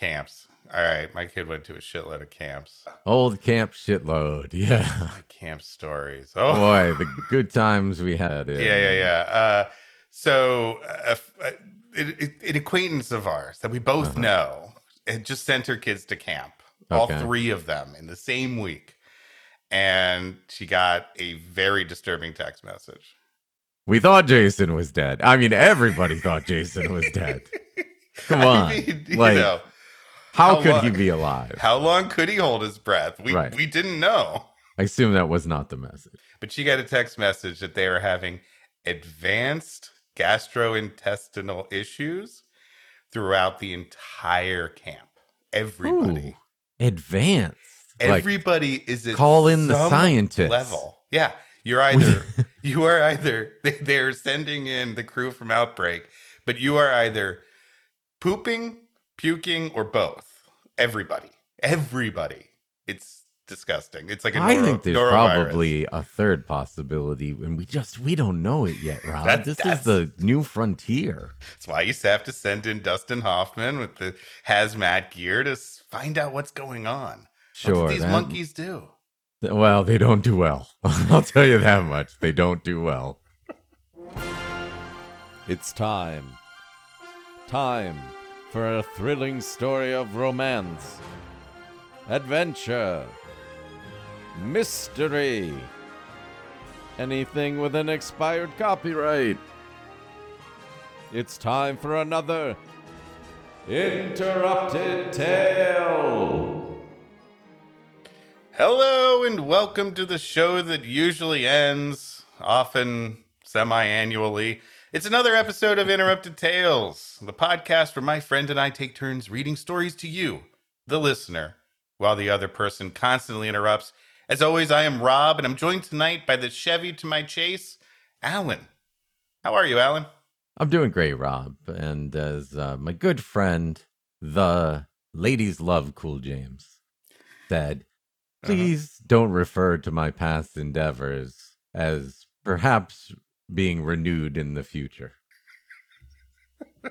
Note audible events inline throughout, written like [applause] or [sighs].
camps. All right, my kid went to a shitload of camps. Old camp shitload. Yeah. [laughs] Camp stories. Oh, Boy, the good times we had. [laughs] yeah, yeah, yeah. Uh, so, uh, uh, an, an acquaintance of ours that we both Uh-huh. know had just sent her kids to camp, all three of them in the same week. And she got a very disturbing text message. We thought Jason was dead. I mean, everybody thought Jason was dead. [laughs] Come on. I mean, Like, know, How, How could long- he be alive? how long could he hold his breath? We Right. we didn't know. I assume that was not the message. But she got a text message that they were having advanced gastrointestinal issues throughout the entire camp. Everybody. Ooh, advanced. Like, Everybody is at call in the some scientists. level. Yeah. You're either [laughs] you are either they- they're sending in the crew from Outbreak, but you are either pooping, puking, or both. Everybody. Everybody. It's disgusting. It's like a I noro- think there's norovirus. probably a third possibility, and we just we don't know it yet, [laughs] Rob. That- this is the new frontier. That's why you have to send in Dustin Hoffman with the hazmat gear to find out what's going on. Sure, what these that- monkeys do. Well, they don't do well. [laughs] I'll tell you that much. They don't do well. It's time. Time for a thrilling story of romance, adventure, mystery, anything with an expired copyright. It's time for another interrupted tale. Hello and welcome to the show that usually ends, often semi annually. It's another episode of Interrupted Tales, the podcast where my friend and I take turns reading stories to you, the listener, while the other person constantly interrupts. As always, I am Rob, and I'm joined tonight by the Chevy to my chase, Alan. How are you, Alan? I'm doing great, Rob. And as uh, my good friend, the ladies love Cool James, said, Uh-huh. please don't refer to my past endeavors as perhaps being renewed in the future. [laughs]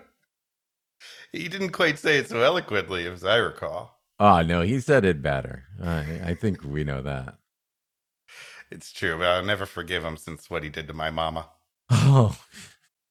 He didn't quite say it so eloquently, as I recall. Oh, no, he said it better. I, I think we know that. It's true, but I'll never forgive him since what he did to my mama. Oh,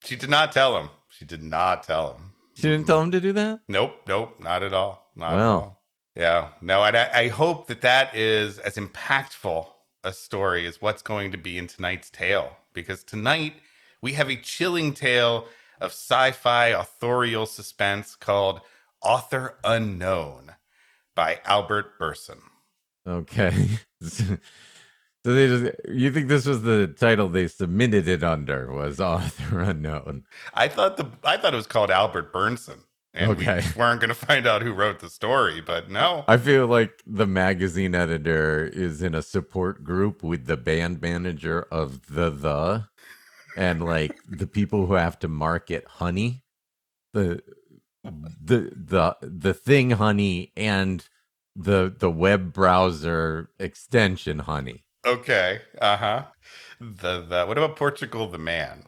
She did not tell him. She did not tell him. she didn't tell him to do that? Nope, nope, not at all. Not at all. Yeah, no, and I, I hope that that is as impactful a story as what's going to be in tonight's tale, because tonight we have a chilling tale of sci-fi authorial suspense called "Author Unknown" by Albert Burnson. Okay. [laughs] so they just you think this was the title they submitted it under was author unknown. I thought the I thought it was called Albert Burnson, and Okay. we [laughs] weren't going to find out who wrote the story, but no. I feel like the magazine editor is in a support group with the band manager of the the and like the people who have to market honey. The the the the thing honey and the the web browser extension honey. Okay. Uh huh. The the what about Portugal the man?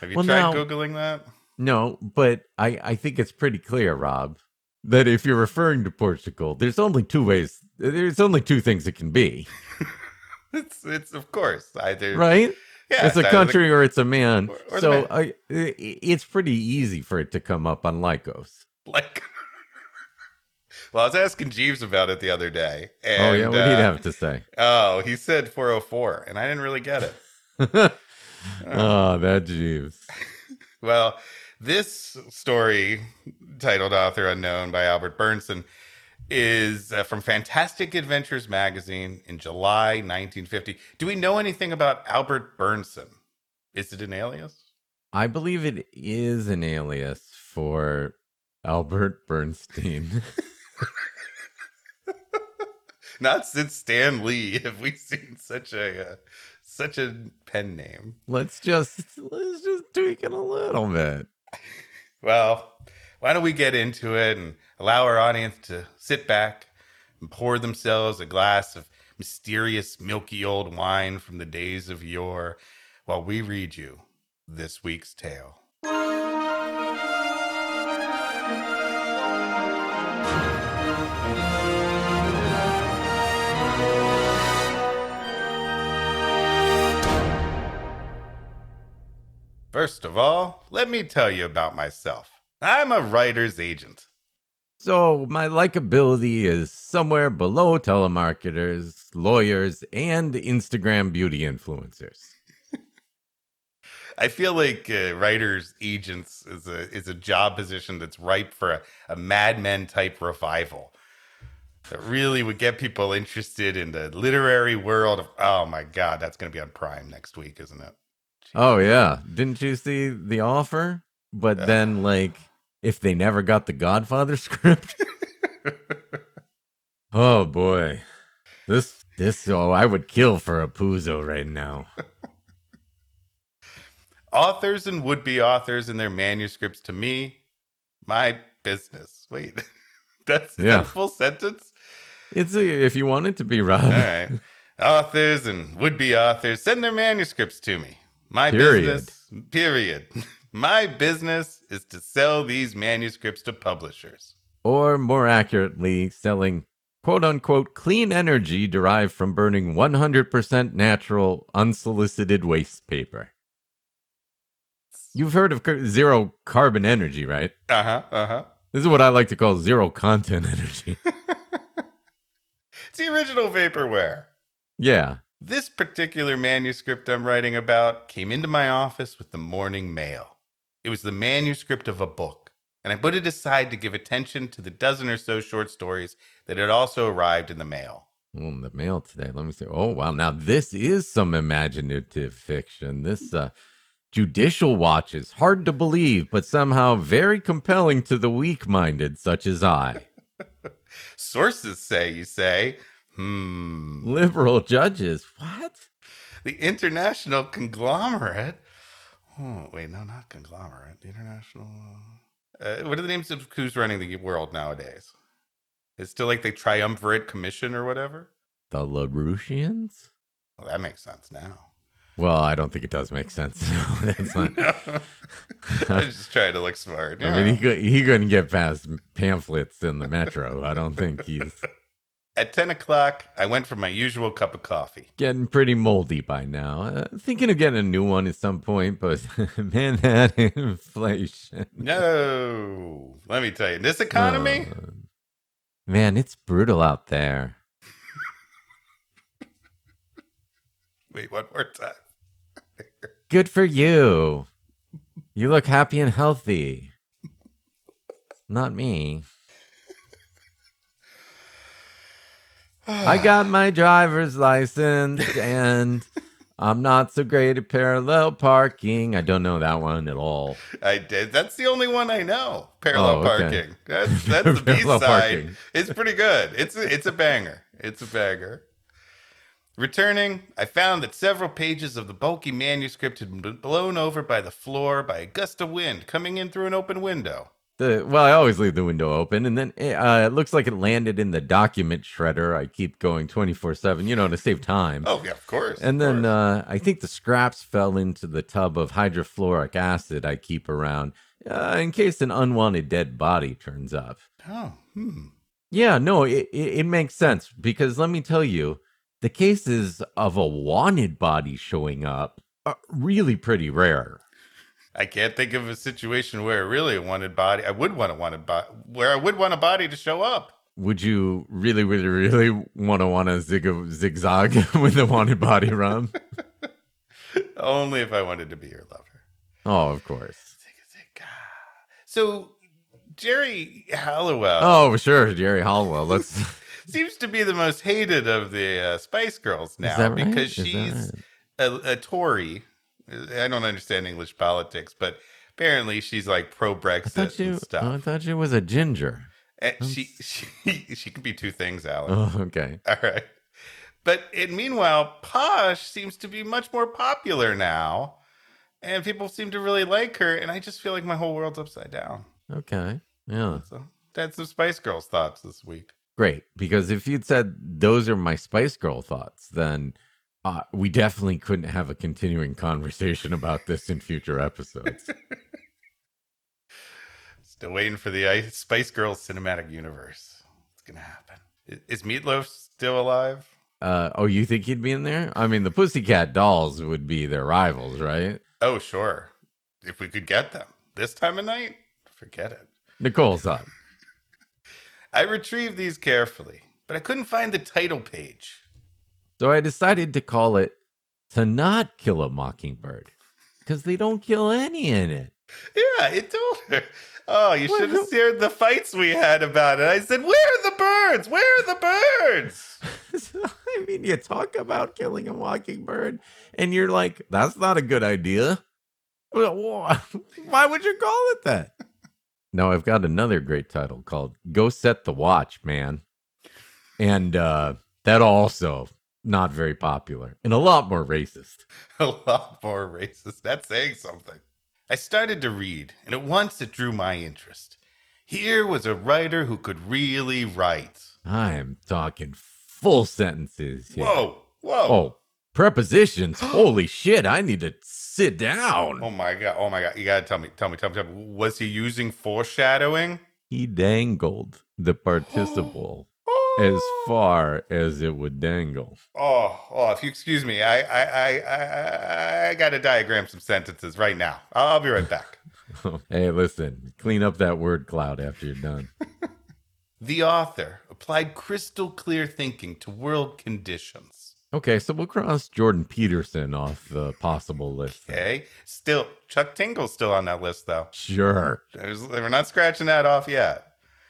Have you Well, tried now- googling that? No, but I, I think it's pretty clear, Rob, that if you're referring to Portugal, there's only two ways. There's only two things it can be, [laughs] It's it's of course either right? Yeah, it's a country or it's a man. or- or so man. I, it's pretty easy for it to come up on Lycos. like. [laughs] well, I was asking Jeeves about it the other day. And, oh yeah, what you uh, have to say? [laughs] Oh, he said 404, and I didn't really get it. oh, that Jeeves. Well, this story, titled Author Unknown by Albert Burnson, is uh, from Fantastic Adventures magazine in July 1950. Do we know anything about Albert Burnson? Is it an alias? I believe it is an alias for Albert Bernstein. [laughs] Not since Stan Lee have we seen such a uh, such a pen name. let's just let's just tweak it a little bit. Well, why don't we get into it and allow our audience to sit back and pour themselves a glass of mysterious, milky old wine from the days of yore while we read you this week's tale. First of all, let me tell you about myself. I'm a writer's agent. So my likability is somewhere below telemarketers, lawyers, and Instagram beauty influencers. [laughs] I feel like uh, writers agents is a is a job position that's ripe for a, a Mad Men type revival. That really would get people interested in the literary world of. Oh my God, that's going to be on Prime next week, isn't it? Oh yeah, didn't you see the offer? But then like if they never got the Godfather [laughs] script. oh boy. This this oh I would kill for a Puzo right now. authors and would be authors and their manuscripts to me, my business. Wait, [laughs] that's Yeah. full sentence? It's a, if you want it to be Rob. All right. authors and would be authors send their manuscripts to me. My Period. business, period. [laughs] My business is to sell these manuscripts to publishers. Or more accurately, selling quote unquote clean energy derived from burning 100% natural, unsolicited waste paper. You've heard of zero carbon energy, right? Uh huh. Uh huh. This is what I like to call zero content [laughs] energy. [laughs] It's the original vaporware. yeah. This particular manuscript I'm writing about came into my office with the morning mail. It was the manuscript of a book, and I put it aside to give attention to the dozen or so short stories that had also arrived in the mail. Oh, the mail today. Let me see. Oh, wow. Now, this is some imaginative fiction. This uh, judicial watch is hard to believe, but somehow very compelling to the weak minded, such as I. [laughs] Sources say, you say, hmm, Liberal judges. What? the international conglomerate. Oh, wait, no, not conglomerate. The international. Uh, what are the names of who's running the world nowadays? It's still like the triumvirate commission or whatever. The LaRouchians? Well, that makes sense now. Well, I don't think it does make sense. [laughs] That's not. [laughs] I was just trying to look smart. I mean, he, could, he couldn't get past pamphlets in the metro. I don't think he's At 10 o'clock, I went for my usual cup of coffee. getting pretty moldy by now. Uh, thinking of getting a new one at some point, but [laughs] man, that [laughs] inflation. No, let me tell you, this economy, Uh, man, it's brutal out there. [laughs] wait, one more time. Good for you. You look happy and healthy. Not me. I got my driver's license and I'm not so great at parallel parking. I don't know that one at all. I did. That's the only one I know. Parallel Oh, okay. parking. That's that's the [laughs] B side. parking. It's pretty good. It's a, it's a banger. It's a banger. Returning, I found that several pages of the bulky manuscript had been blown over by the floor by a gust of wind coming in through an open window. The, well, I always leave the window open, and then uh, it looks like it landed in the document shredder. I keep going 24 7, you know, to save time. Oh yeah, of course. And of then course. uh, I think the scraps fell into the tub of hydrofluoric acid I keep around uh, in case an unwanted dead body turns up. oh, hmm. Yeah, no, it, it, it makes sense because let me tell you, the cases of a wanted body showing up are really pretty rare. I can't think of a situation where I really wanted body. I would want a wanted body where I would want a body to show up. Would you really, really, really want to want to zig- zigzag [laughs] with a wanted body, Rob? [laughs] Only if I wanted to be your lover. Oh, of course. So Geri Halliwell Oh, sure, Geri Halliwell. Let's. [laughs] seems to be the most hated of the uh, Spice Girls now right? because Is she's right? a, a Tory. I don't understand English politics, but apparently she's like pro Brexit you. and stuff. I thought you was a ginger. Eh, and she, she [laughs] she could be two things, Alan. Oh, okay. [laughs] All right. But meanwhile, Posh seems to be much more popular now. And people seem to really like her. And I just feel like my whole world's upside down. Okay. Yeah. So that's some Spice Girls thoughts this week. Great. Because if you'd said those are my Spice Girl thoughts, then uh, we definitely couldn't have a continuing conversation about this in future episodes. [laughs] Still waiting for the Ice- Spice Girls cinematic universe. It's gonna happen. Is Meatloaf still alive? uh, oh, you think he'd be in there? I mean, the Pussycat Dolls would be their rivals, right? Oh, sure. if we could get them this time of night, forget it. Nicole's [laughs] up. I retrieved these carefully, but I couldn't find the title page. So I decided to call it To Not Kill a Mockingbird because they don't kill any in it. Yeah, it told [laughs] her. Oh, you should have seen the fights we had about it. I said, Where are the birds? Where are the birds? [laughs] I mean, you talk about killing a mockingbird, and you're like, that's not a good idea. [laughs] Why would you call it that? Now, I've got another great title called Go Set the Watch, Man. And uh, that also not very popular and a lot more racist. [laughs] A lot more racist. That's saying something. I started to read, and at once it drew my interest. Here was a writer who could really write. I am talking full sentences here. Whoa, whoa. Oh, prepositions. [gasps] Holy shit, I need to sit down. Oh my god! Oh my god! You gotta tell me, tell me, tell me, tell me. Was he using foreshadowing? He dangled the [gasps] participle as far as it would dangle. Oh, oh! If you excuse me, I, I, I, I, I got to diagram some sentences right now. I'll, be right back. [laughs] hey, listen, clean up that word cloud after you're done. [laughs] The author applied crystal clear thinking to world conditions. Okay, so we'll cross Jordan Peterson off the possible list. then. Okay, still Chuck Tingle's still on that list though. Sure. There's, we're not scratching that off yet.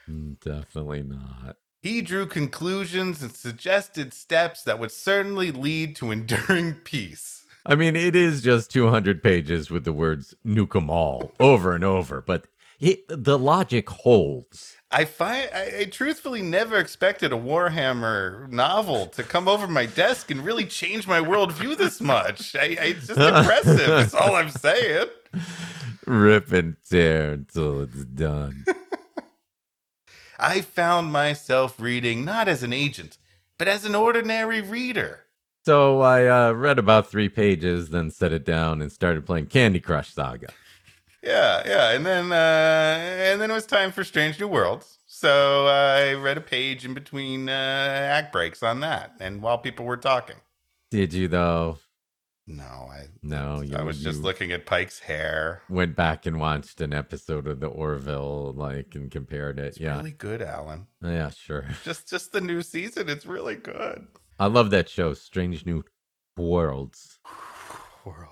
Mm, Definitely not. He drew conclusions and suggested steps that would certainly lead to enduring [laughs] peace. I mean, it is just 200 pages with the words nuke 'em all over and over, but it, the logic holds. I find I, I truthfully never expected a Warhammer novel to come over my desk and really change my worldview this much. I, I, it's just impressive. That's all I'm saying. [laughs] Rip and tear until it's done. [laughs] I found myself reading not as an agent, but as an ordinary reader. So I uh, read about three pages, then set it down and started playing Candy Crush Saga. Yeah, yeah, and then uh, and then it was time for Strange New Worlds. So I read a page in between uh, act breaks on that, and while people were talking. Did you though? No, I No, you, I was just looking at Pike's hair. went back and watched an episode of the Orville, like, and compared it. It's yeah, really good, Alan. yeah, sure. [laughs] Just just the new season, it's really good. I love that show, Strange New Worlds. [sighs] Worlds.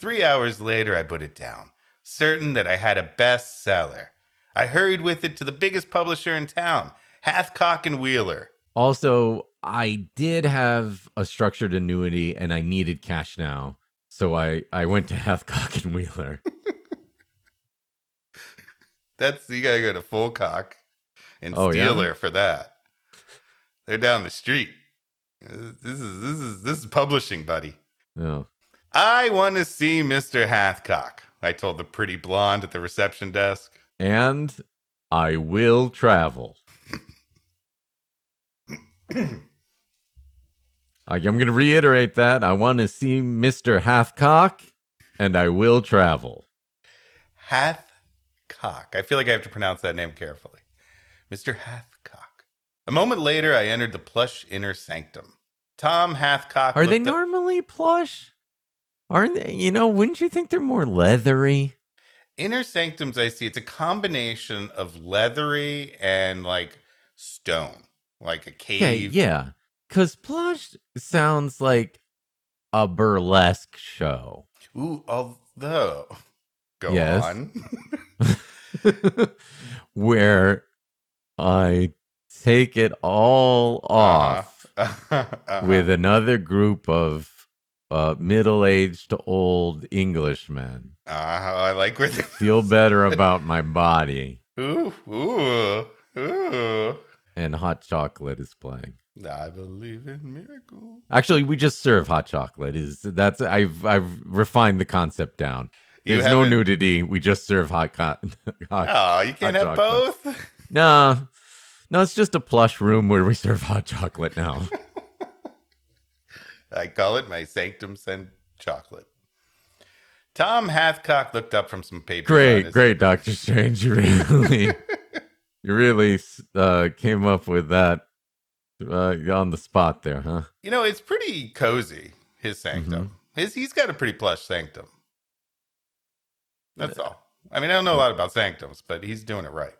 Three hours later, I put it down, certain that I had a bestseller. I hurried with it to the biggest publisher in town, Hathcock and Wheeler. Also, I did have a structured annuity, and I needed cash now, so I I went to [laughs] Hathcock and Wheeler. That's you gotta go to Full Cock and Oh, yeah? For that. They're down the street. This is this is this is publishing, buddy. Oh, I want to see Mr. Hathcock. I told the pretty blonde at the reception desk. and I will travel. I'm going to reiterate that. I want to see Mr. Hathcock, and I will travel. Hathcock. I feel like I have to pronounce that name carefully. Mr. Hathcock. A moment later, I entered the plush inner sanctum. Tom Hathcock. Are they up- normally plush? Aren't they? You know, wouldn't you think they're more leathery? Inner sanctums, I see. It's a combination of leathery and like stone, like a Okay, cave. yeah. Because plush sounds like a burlesque show. Ooh, although. [laughs] Go Yes. on. [laughs] where I take it all [laughs] off Uh-huh. with another group of uh, middle-aged to old Englishmen. Uh, I like where they Feel better about my body, Ooh, ooh, ooh. And hot chocolate is playing. I believe in miracles. Actually, we just serve hot chocolate. Is that's I've I've refined the concept down. You There's no haven't- nudity. We just serve hot. Co- [laughs] hot Oh, you can't hot have chocolate. both. [laughs] No, no, it's just a plush room where we serve hot chocolate now. [laughs] I call it my sanctum sent chocolate. Tom Hathcock looked up from some papers. on great, his- great, Doctor Strange. You really, you really uh, came up with that uh, on the spot there, huh? You know, it's pretty cozy. His sanctum. Mm-hmm. His he's got a pretty plush sanctum. That's all. I mean, I don't know a lot about sanctums, but he's doing it right.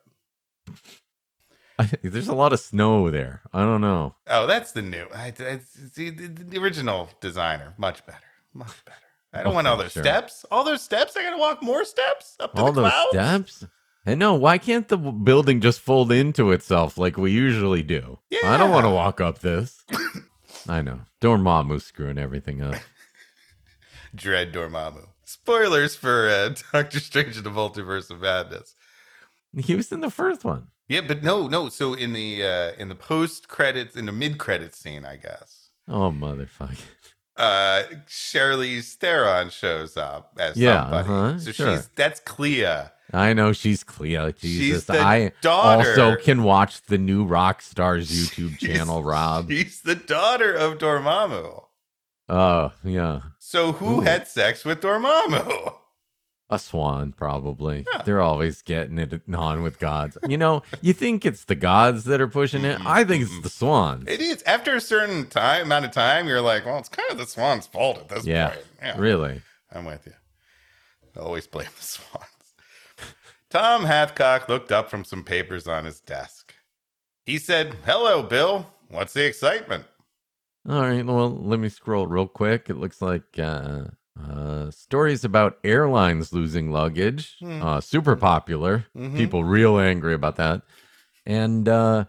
[laughs] There's a lot of snow there. I don't know. Oh, that's the new. I, I, see, the, the original designer, much better, much better. I don't want all those sure. steps. All those steps. I gotta walk more steps up to All the those clouds. steps. And no, why can't the building just fold into itself like we usually do? I don't want to walk up this. [laughs] I know. Dormammu's screwing everything up. [laughs] Dread Dormammu. Spoilers for uh, [laughs] Doctor Strange and the Multiverse of Madness. He was in the first one. Yeah, but no, no. So in the uh, in the post credits, in the mid credits scene, I guess, Oh, motherfucker. Uh, Charlize Theron shows up as Yeah, somebody. uh-huh, so sure. she's that's Clea. I know she's Cleo. Jesus. the I daughter. also can watch the new Rock Stars YouTube She's- channel, Rob. She's the daughter of Dormammu. Oh, yeah. So who Ooh. had sex with Dormammu? [laughs] A swan, probably. Yeah. They're always getting it on with gods. You know, you think it's the gods that are pushing it. I think it's the swans. It is after a certain time amount of time, you're like, well, it's kind of the swan's fault at this Yeah, point. Yeah, Really. I'm with you. I Always blame the [laughs] swans. Tom Hathcock looked up from some papers on his desk. He said, "Hello, Bill. What's the excitement?" All right. Well, let me scroll real quick. It looks like uh, uh, stories about airlines losing luggage. Hmm. Uh, super popular. Mhm. People real angry about that. And uh,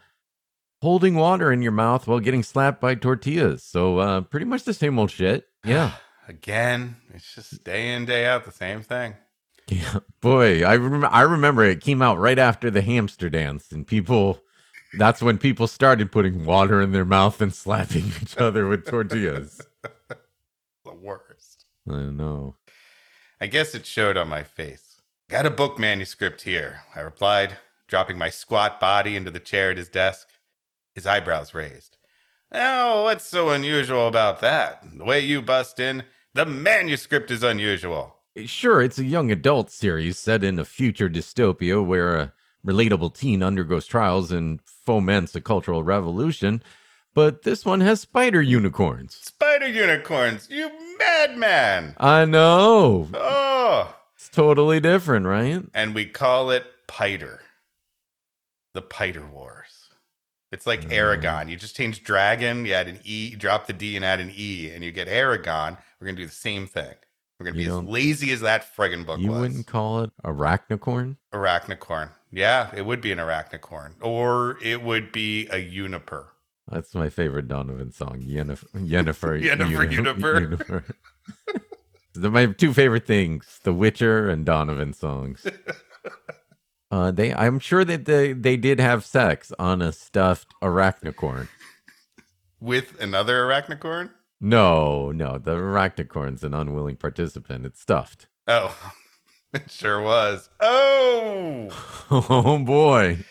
holding water in your mouth while getting slapped by tortillas. So uh, pretty much the same old shit. [sighs] Yeah. Again, it's just day in day out the same thing. Yeah, boy, I rem- I remember it came out right after the hamster dance, and people. That's when people started putting water in their mouth and slapping each other with tortillas. [laughs] I know. I guess it showed on my face. Got a book manuscript here, I replied, dropping my squat body into the chair at his desk. His eyebrows raised. Oh, what's so unusual about that? The way you bust in, the manuscript is unusual. Sure, it's a young adult series set in a future dystopia where a relatable teen undergoes trials and foments a cultural revolution, but this one has spider unicorns. Spider unicorns, you madman! I know. Oh! It's totally different, right? And we call it Piter. The Piter Wars. It's like mm. Eragon. You just change dragon, you add an E, you drop the D and add an E, and you get Eragon. We're gonna do the same thing. We're gonna You be as lazy as that friggin' book You was. wouldn't call it arachnicorn? Arachnicorn. Yeah, it would be an arachnicorn. Or it would be a uniper. That's my favorite Donovan song, Yennefer. [laughs] Yennefer. Yennefer. [laughs] They're my two favorite things: The Witcher and Donovan songs. [laughs] Uh, they, I'm sure that they they did have sex on a stuffed arachnicorn. With another arachnicorn? No, no, the arachnicorn's an unwilling participant. It's stuffed. Oh, it sure was. Oh! Oh boy!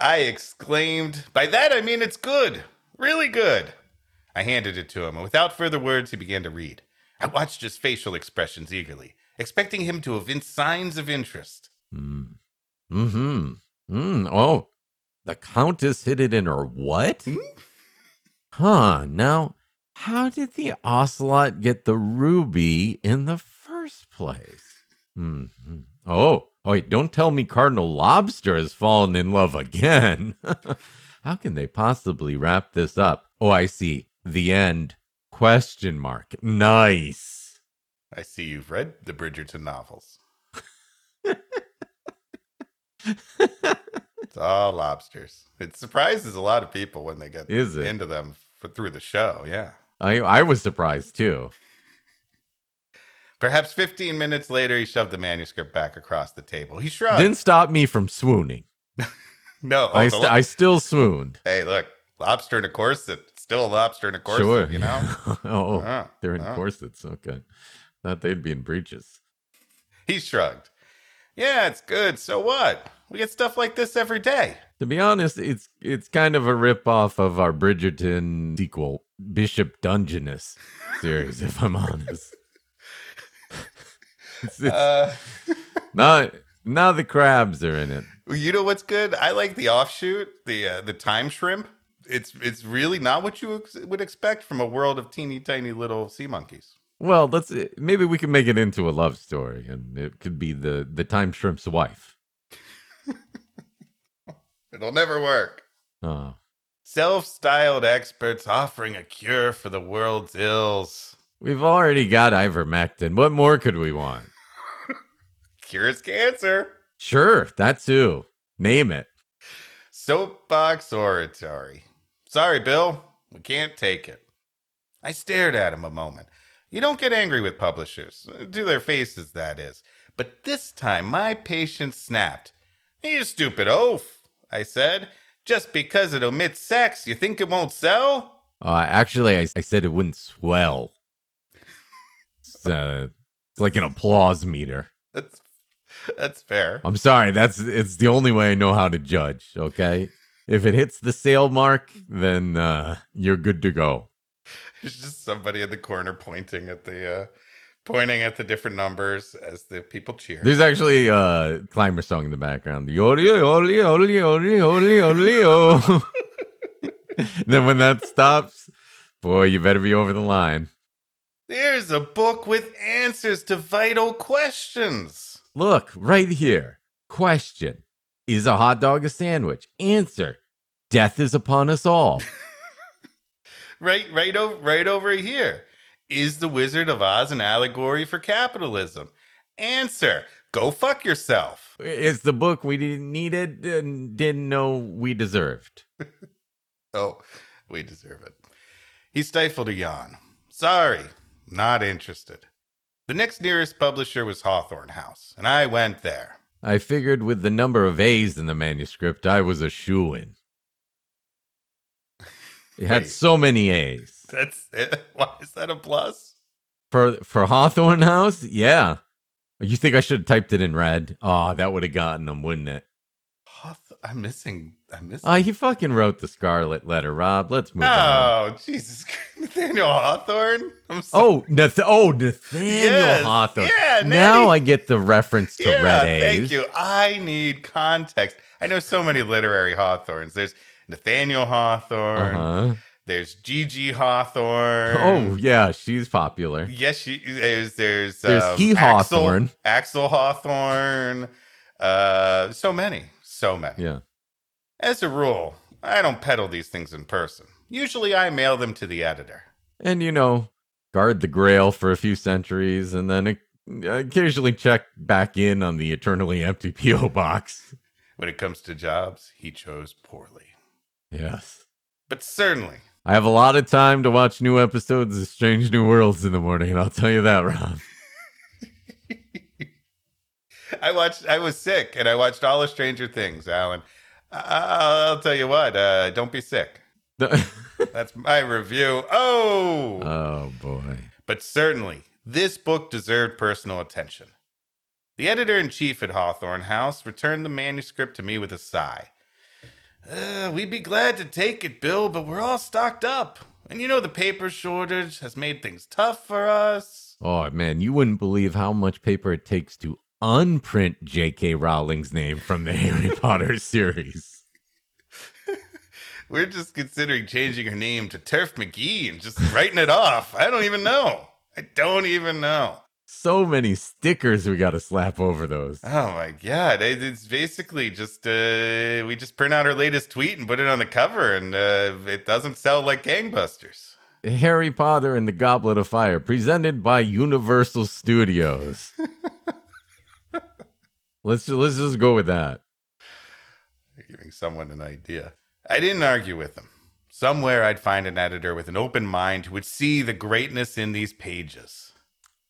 I exclaimed, By that I mean it's good. Really good. I handed it to him, and without further words, he began to read. I watched his facial expressions eagerly, expecting him to evince signs of interest. Mm. Hmm. Mm. Oh, the Countess hid it in her what? Hmm? Huh. Now, how did the ocelot get the ruby in the first place? Hmm. Oh, oh, wait, don't tell me Cardinal Lobster has fallen in love again. [laughs] how can they possibly wrap this up? Oh, I see. The end. Question mark. Nice. I see you've read the Bridgerton novels. [laughs] it's all lobsters. It surprises a lot of people when they get Is it? into them f- through the show. Yeah. I I was surprised too. Perhaps 15 minutes later, he shoved the manuscript back across the table. He shrugged. Didn't stop me from swooning. [laughs] no, I, st- I still swooned. hey, look, lobster in a corset. Still a lobster in a corset, sure. you know? [laughs] oh, Oh, they're in oh. corsets. Okay. Thought they'd be in breeches. He shrugged. Yeah, it's good. So what? We get stuff like this every day. To be honest, it's it's kind of a rip off of our Bridgerton sequel, Bishop Dungeness series, if I'm honest. [laughs] it's, it's Uh, not now the crabs are in it. you know what's good? I like the offshoot, the uh, the time shrimp. It's it's really not what you ex- would expect from a world of teeny tiny little sea monkeys. Well, let's maybe we can make it into a love story, and it could be the the time shrimp's wife. [laughs] It'll never work. Oh, Self styled experts offering a cure for the world's ills. we've already got ivermectin. What more could we want? Cures cancer. Sure, that too. Name it. Soapbox oratory. Sorry, Bill. We can't take it. I stared at him a moment. You don't get angry with publishers, to their faces, that is. But this time my patience snapped. You stupid oaf, I said. Just because it omits sex, you think it won't sell? Uh, actually, I, I said it wouldn't swell. [laughs] It's, uh, it's like an applause meter. That's [laughs] that's fair. I'm sorry. That's it's the only way I know how to judge. Okay, if it hits the sale mark, then uh, you're good to go. It's just somebody in the corner pointing at the uh pointing at the different numbers as the people cheer. There's actually a climber song in the background. Yoli yoli yoli yoli yoli yoli oh. [laughs] Then when that stops, boy, you better be over the line. There's a book with answers to vital questions. Look right here. Question: Is a hot dog a sandwich? Answer: Death is upon us all. [laughs] Right right over right over here. Is the Wizard of Oz an allegory for capitalism? Answer: Go fuck yourself. It's the book we didn't needed and didn't know we deserved. [laughs] Oh, we deserve it. He stifled a yawn. Sorry, not interested. The next nearest publisher was Hawthorne House, and I went there. I figured with the number of A's in the manuscript, I was a shoe in. It had Wait. so many A's. That's it. [laughs] Why is that a plus? For for Hawthorne House, yeah. You think I should have typed it in red? Oh, that would have gotten them, wouldn't it? I'm missing. I'm missing. Oh, he fucking wrote the Scarlet Letter, Rob. Let's move on. oh, Jesus. [laughs] Nathaniel Hawthorne? Oh, Nath- oh, Nathaniel Yes. Hawthorne. Yeah, now I get the reference to yeah, red A's. thank you. I need context. I know so many literary Hawthorns. There's Nathaniel Hawthorne. Uh-huh. There's Gigi Hawthorne. Oh, yeah, she's popular. Yes, she, there's there's There's um, he Axel- Hawthorne. Axel Hawthorne. Uh, so many, Yeah. As a rule, I don't peddle these things in person. Usually, I mail them to the editor. And, you know, guard the grail for a few centuries and then uh, occasionally check back in on the eternally empty [laughs] P.O. box. When it comes to jobs, he chose poorly. Yes. But certainly, I have a lot of time to watch new episodes of Strange New Worlds in the morning, and I'll tell you that, Rob. I watched. I was sick, and I watched all of Stranger Things. Alan, I- I'll tell you what. Uh, don't be sick. [laughs] That's my review. Oh, oh, boy. but certainly this book deserved personal attention. The editor in chief at Hawthorne House returned the manuscript to me with a sigh. Uh, we'd be glad to take it, Bill, but we're all stocked up. And you know the paper shortage has made things tough for us. Oh, man, you wouldn't believe how much paper it takes to unprint J.K. Rowling's name from the [laughs] Harry Potter series. We're just considering changing her name to Turf McGee and just writing it off. I don't even know. I don't even know. So many stickers we got to slap over those. Oh my god! It's basically just uh, we just print out our latest tweet and put it on the cover, and uh, it doesn't sell like gangbusters. Harry Potter and the Goblet of Fire, presented by Universal Studios. [laughs] let's let's just go with that. You're giving someone an idea. I didn't argue with him. Somewhere I'd find an editor with an open mind who would see the greatness in these pages.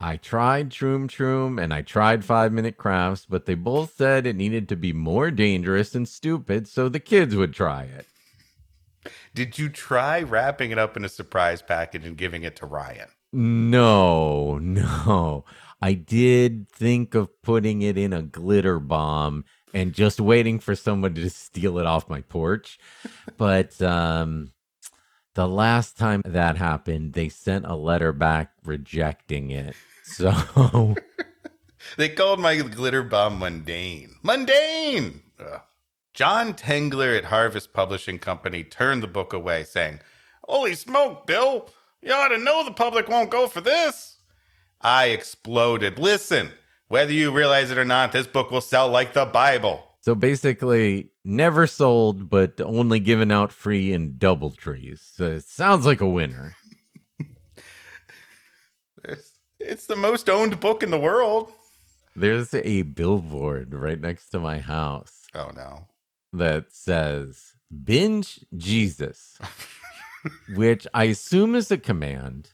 I tried Troom Troom and I tried Five Minute Crafts, but they both said it needed to be more dangerous and stupid so the kids would try it. Did you try wrapping it up in a surprise package and giving it to Ryan? No, [laughs] no. I did think of putting it in a glitter bomb and just waiting for someone to steal it off my porch. But um the last time that happened, they sent a letter back rejecting it. So [laughs] They called my glitter bomb mundane. Mundane! Ugh. John Tengler at Harvest Publishing Company turned the book away, saying, Holy smoke, Bill! You ought to know the public won't go for this. I exploded. Listen, whether you realize it or not, this book will sell like the Bible. So basically, never sold, but only given out free in double trees. So it sounds like a winner. It's, it's the most owned book in the world. There's a billboard right next to my house Oh, no. that says binge Jesus, [laughs] which I assume is a command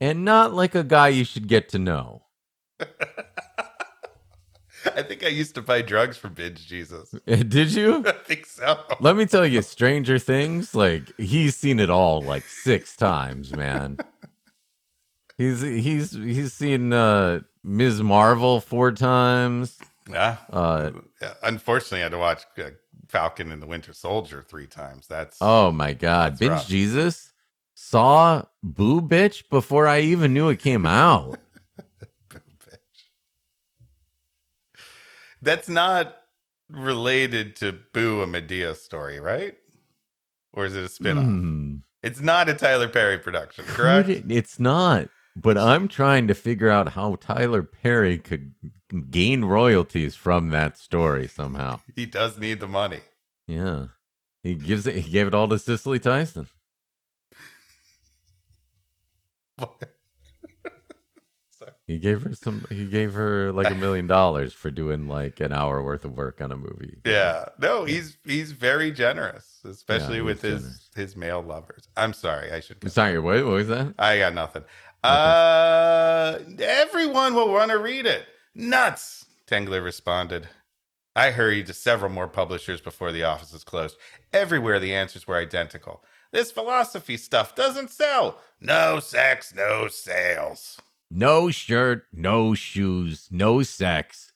and not like a guy you should get to know. [laughs] I think I used to buy drugs for Binge Jesus. [laughs] Did you? [laughs] I think so. Let me tell you, Stranger Things, like he's seen it all like six times, man. He's he's he's seen uh Ms. Marvel four times. Yeah. Uh Unfortunately, I had to watch uh, Falcon and the Winter Soldier three times. That's oh my god, Binge rough. Jesus saw Boo Bitch before I even knew it came out. [laughs] that's not related to Boo a Madea story, right? Or is it a spin-off? Hmm. It's not a Tyler Perry production, correct? it- It's not. But I'm trying to figure out how Tyler Perry could gain royalties from that story somehow. He does need the money. Yeah. He gives it he gave it all to Cicely Tyson. Sorry. He gave her some he gave her like a million dollars for doing like an hour worth of work on a movie. Yeah, no, he's he's very generous, especially Yeah, with his generous. his male lovers. I'm sorry, I should. Sorry, what, what was that? I got nothing. Uh, everyone will want to read it. Nuts. Tengler responded. I hurried to several more publishers before the offices closed. Everywhere the answers were identical. This philosophy stuff doesn't sell. No sex, no sales. No shirt, no shoes, no sex,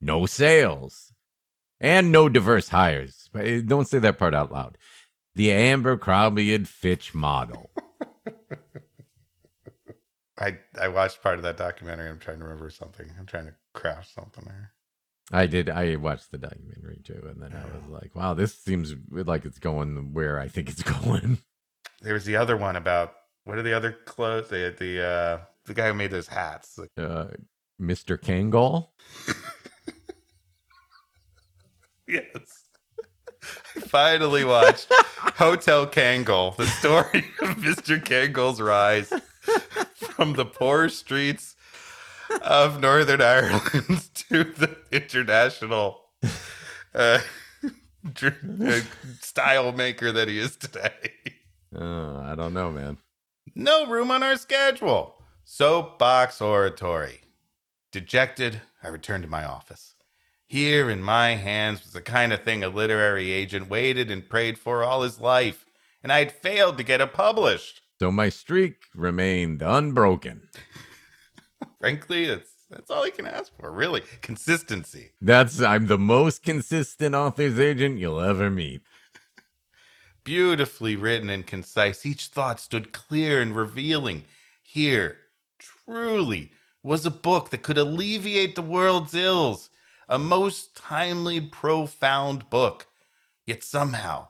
no sales, and no diverse hires. But, eh, Don't say that part out loud. The Abercrombie and Fitch model. [laughs] I I watched part of that documentary. I'm trying to remember something. I'm trying to craft something there. I did. I watched the documentary too, and then I was like, "Wow, this seems like it's going where I think it's [laughs] going." There was the other one about what are the other clothes? The the uh the guy who made those hats. Uh, Mr. Kangol. [laughs] Yes. I finally watched [laughs] Hotel Kangol, the story of Mr. Kangol's rise from the poor streets of Northern Ireland [laughs] to the international uh, [laughs] uh, style maker that he is today. Uh, I don't know, man. No room on our schedule. Soapbox oratory. Dejected, I returned to my office. Here in my hands was the kind of thing a literary agent waited and prayed for all his life, and I had failed to get it published. So my streak remained unbroken. Frankly, that's that's all you can ask for, really. Consistency. That's I'm the most consistent author's agent you'll ever meet. Beautifully written and concise, each thought stood clear and revealing. Here, truly, was a book that could alleviate the world's ills. A most timely, profound book. Yet somehow,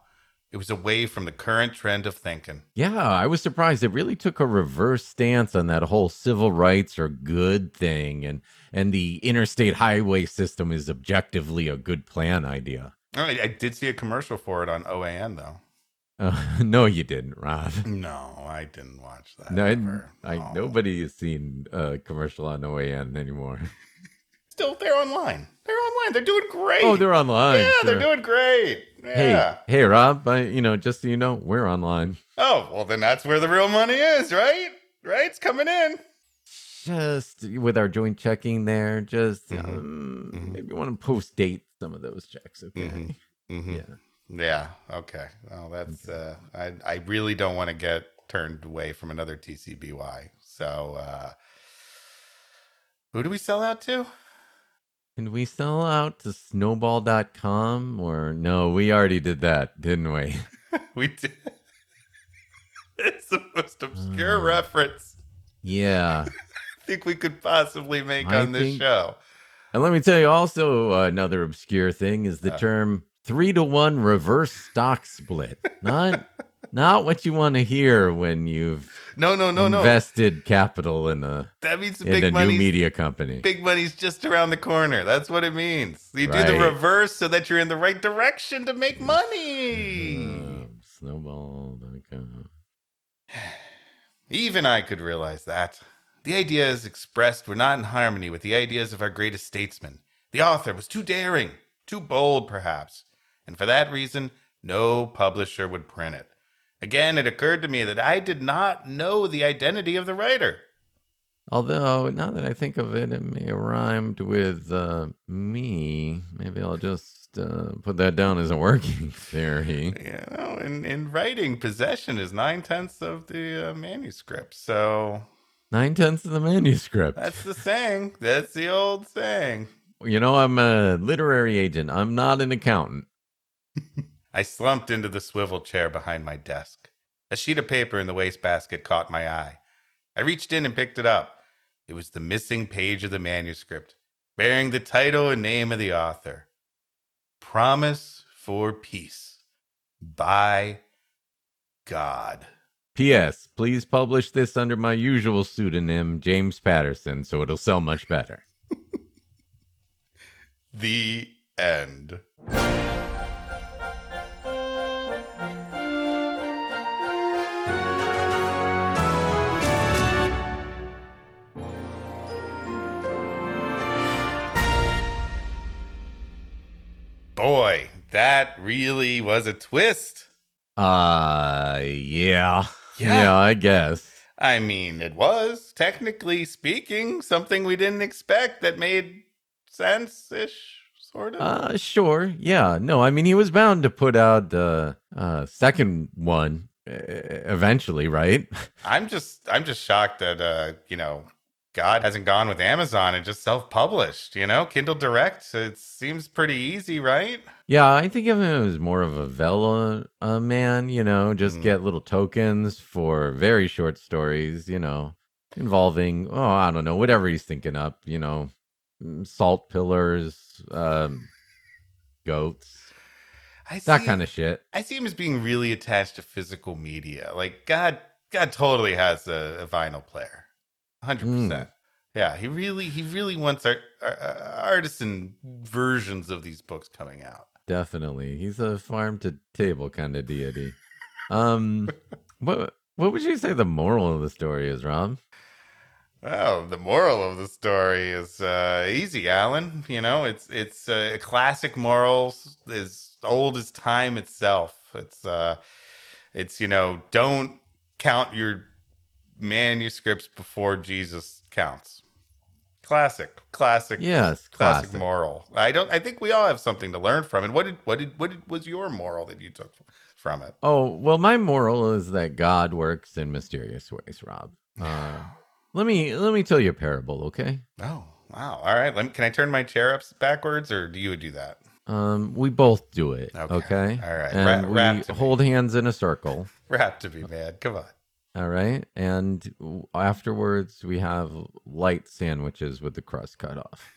it was away from the current trend of thinking. Yeah, I was surprised. It really took a reverse stance on that whole civil rights are good thing, and and the interstate highway system is objectively a good plan idea. Oh, I, I did see a commercial for it on OAN, though. Uh, [laughs] no, you didn't, Rob. [laughs] No, I didn't watch that. No. I, No. nobody has seen a commercial on OAN anymore. [laughs] Still, they're online. They're online. They're doing great. Oh, they're online. yeah, they're doing great. Hey, Yeah. hey, Rob. I, you know, just so you know, we're online. Oh, well, then that's where the real money is, right? Right? It's coming in. Just with our joint checking there, just Mhm. um, Mhm. maybe want to post date some of those checks. Okay. Mhm. Mm-hmm. Yeah. Yeah. Okay. Well, that's. Uh, I I really don't want to get turned away from another TCBY. So, uh, who do we sell out to? Can we sell out to snowball.com or no? We already did that, didn't we? [laughs] We did. [laughs] it's the most obscure Uh. reference yeah. [laughs] I think we could possibly make I on this think- show. And let me tell you also uh, another obscure thing is the Uh. term three to one reverse stock split. Not Not what you want to hear when you've No, no, no, no. invested capital in a That means in a big new media company. Big money's just around the corner. That's what it means. You do the reverse so that you're in the right direction to make money. Uh, snowball. okay. Even I could realize that. The ideas expressed were not in harmony with the ideas of our greatest statesman. The author was too daring, too bold, perhaps, and for that reason, no publisher would print it. Again, it occurred to me that I did not know the identity of the writer. Although now that I think of it, it may have rhymed with uh, me. Maybe I'll just uh, put that down as a working [laughs] theory. You know, in, in writing, possession is nine tenths of the uh, manuscript. So Nine tenths of the manuscript. that's the saying. That's the old saying. You know, I'm a literary agent. I'm not an accountant. [laughs] I slumped into the swivel chair behind my desk. A sheet of paper in the wastebasket caught my eye. I reached in and picked it up. It was the missing page of the manuscript, bearing the title and name of the author Promise for Peace by God. P.S. Please publish this under my usual pseudonym, James Patterson, so it'll sell much better. [laughs] The end. Boy, that really was a twist. Uh, yeah. Yeah. Yeah, I guess. I mean, it was, technically speaking, something we didn't expect that made sense ish, sort of. Uh, sure. Yeah. No, I mean, he was bound to put out the uh, second one eventually, right? [laughs] I'm just I'm just shocked that uh, you know, God hasn't gone with Amazon and just self-published, you know? Kindle Direct, it seems pretty easy, right? Yeah, I think of him as more of a Vella uh, man, you know, just Mm. get little tokens for very short stories, you know, involving, oh, I don't know, whatever he's thinking up, you know, mm, salt pillars, um, goats, I that see- kind of shit. I see him as being really attached to physical media. Like God God totally has a, a vinyl player. 100%. Mm. Yeah, he really he really wants uh, artisan versions of these books coming out. Definitely. He's a farm to table kind of deity. Um, [laughs] what, what would you say the moral of the story is, Rob? Well, the moral of the story is uh, easy, Alan. You know, it's it's uh, classic morals as old as time itself. It's uh, it's you know, don't count your manuscripts before Jesus counts. Classic, classic, Yes, classic, classic. moral. I don't. I think we all have something to learn from it. What did what did what did, was your moral that you took from it? Oh, well, my moral is that God works in mysterious ways, Rob. Uh, [sighs] let me let me tell you a parable, okay? Oh, wow. All right. Let me, can I turn my chair up backwards, or do you do that? Um, we both do it, Okay. okay? All right. And Ra- we hold hands in a circle, [laughs] Rap to be mad. Come on. All right? And w- afterwards, we have light sandwiches with the crust cut off.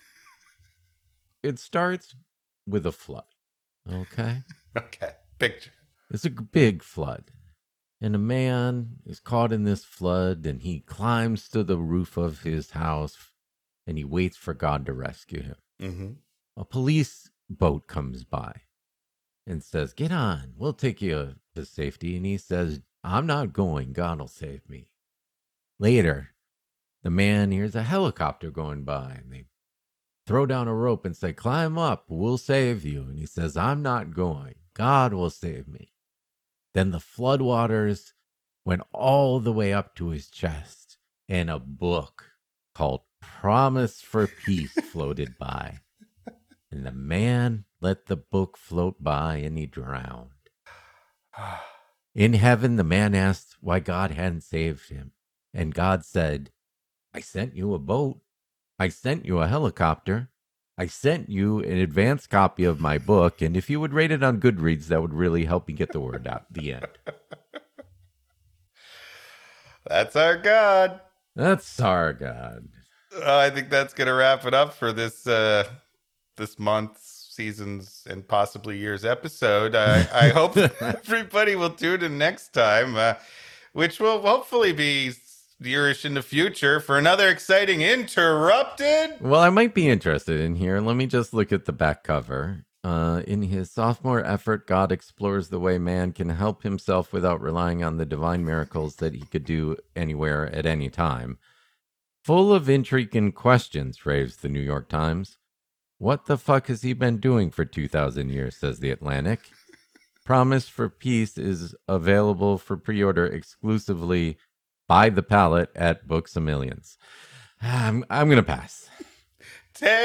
It starts with a flood, okay? [laughs] Okay. Picture. It's a g- big flood. And a man is caught in this flood and he climbs to the roof of his house and he waits for God to rescue him. Mm-hmm. A police boat comes by and says, Get on, we'll take you to safety. And he says, I'm not going, God will save me. Later, the man hears a helicopter going by and they throw down a rope and say, Climb up, we'll save you. And he says, I'm not going, God will save me. Then the floodwaters went all the way up to his chest, and a book called Promise for Peace floated by. And the man let the book float by and he drowned. [sighs] [sighs] Ah. In heaven, the man asked why God hadn't saved him. And God said, I sent you a boat. I sent you a helicopter. I sent you an advanced copy of my book. And if you would rate it on Goodreads, that would really help me get the word out. The end. [laughs] That's our God. That's our God. Uh, I think that's gonna wrap it up for this uh this month's season's and possibly year's episode. I, I hope [laughs] everybody will tune in next time, uh, which will hopefully be yearish in the future for another exciting interrupted. Well, I might be interested in here. Let me just look at the back cover. Uh, in his sophomore effort, God explores the way man can help himself without relying on the divine miracles that he could do anywhere at any time. Full of intrigue and questions, raves the New York Times. What the fuck has he been doing for 2,000 years, says the Atlantic. Promise for Peace is available for pre order exclusively by the pallet at Books a Millions. [sighs] I'm, I'm going to pass. Tail.